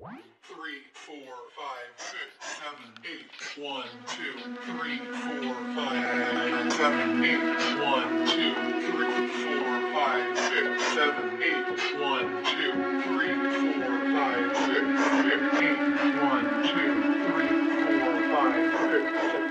Three, four, five, six, seven, eight. One, two, three, four, five, seven, eight. One, two, three, four, five, six, seven, eight. One, two, three, four, five, six, six, eight. One, two, three, four, five, six, six,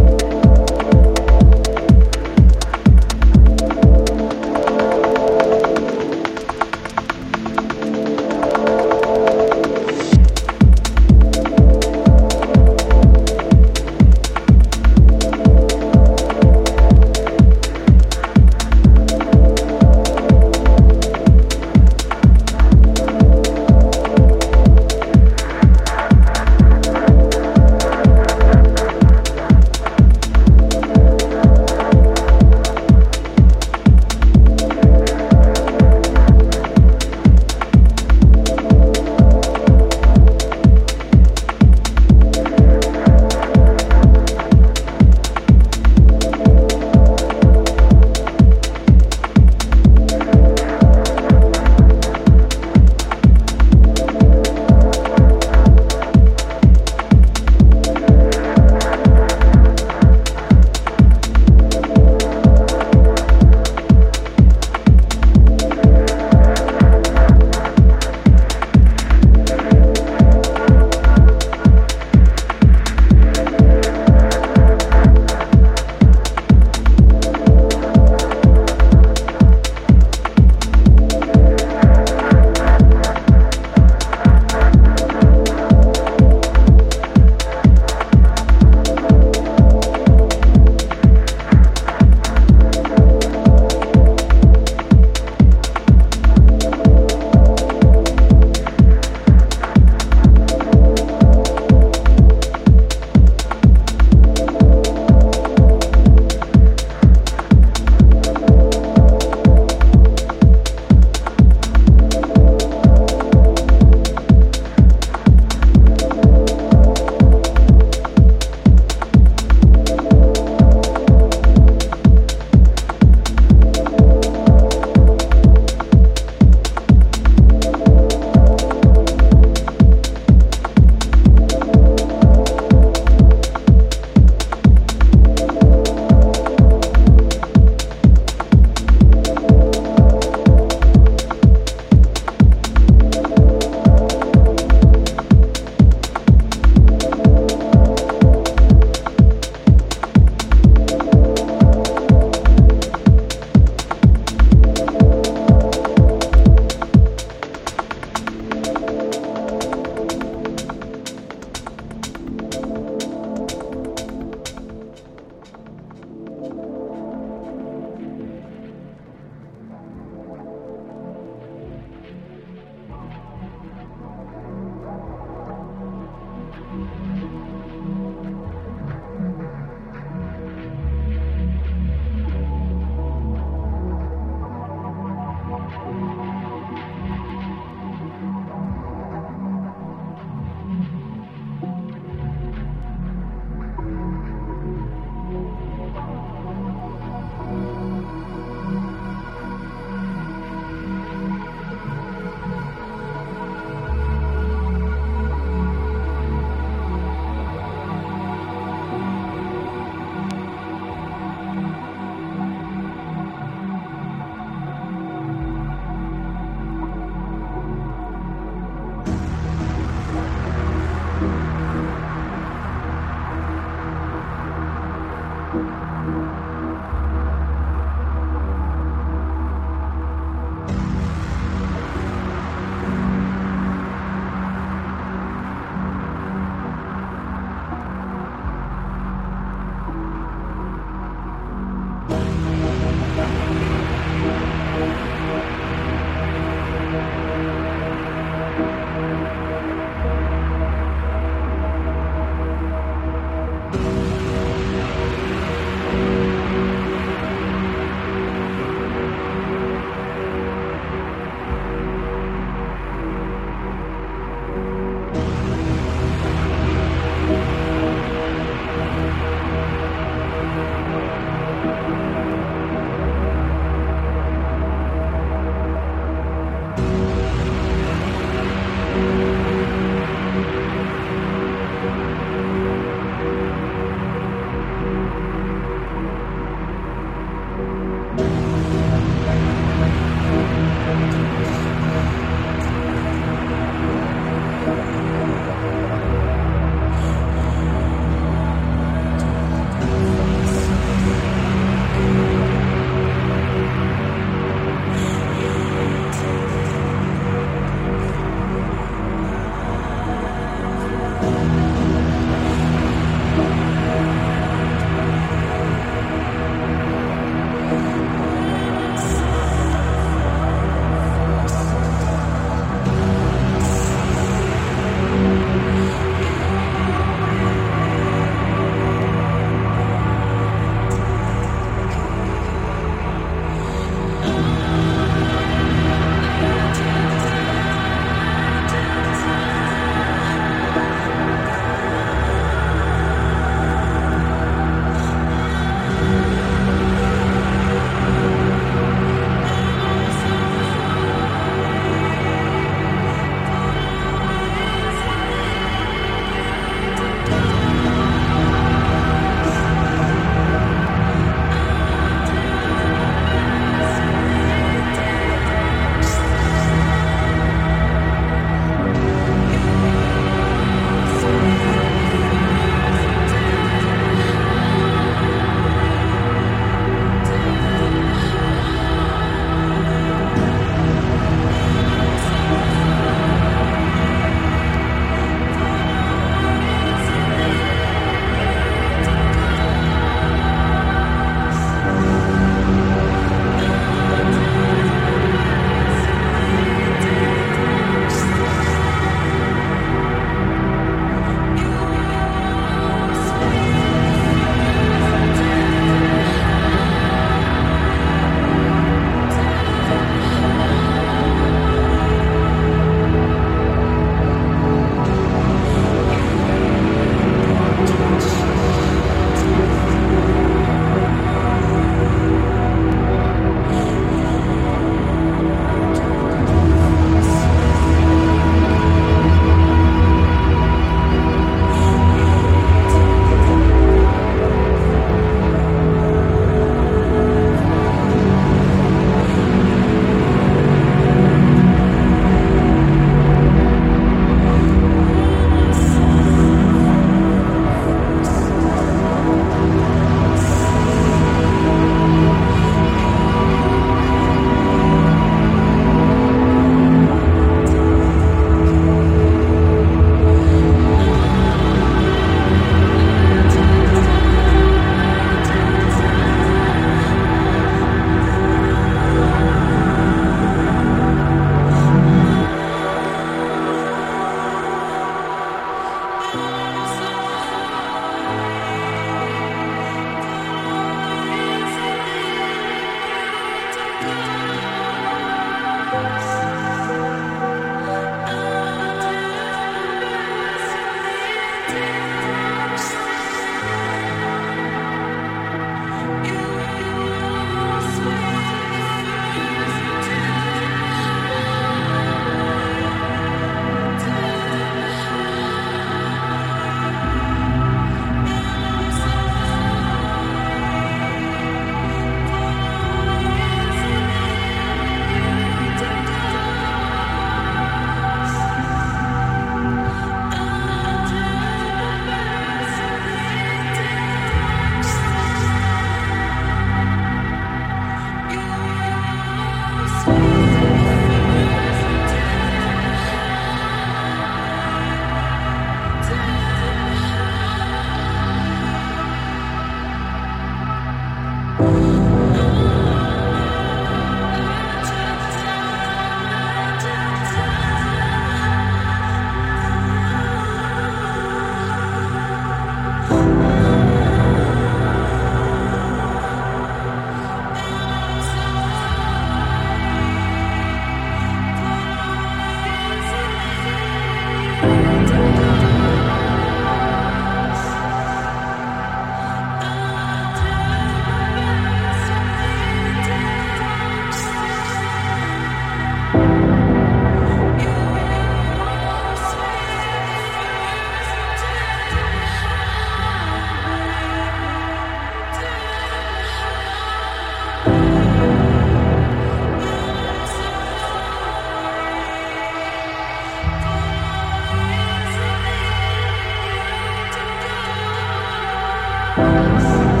house.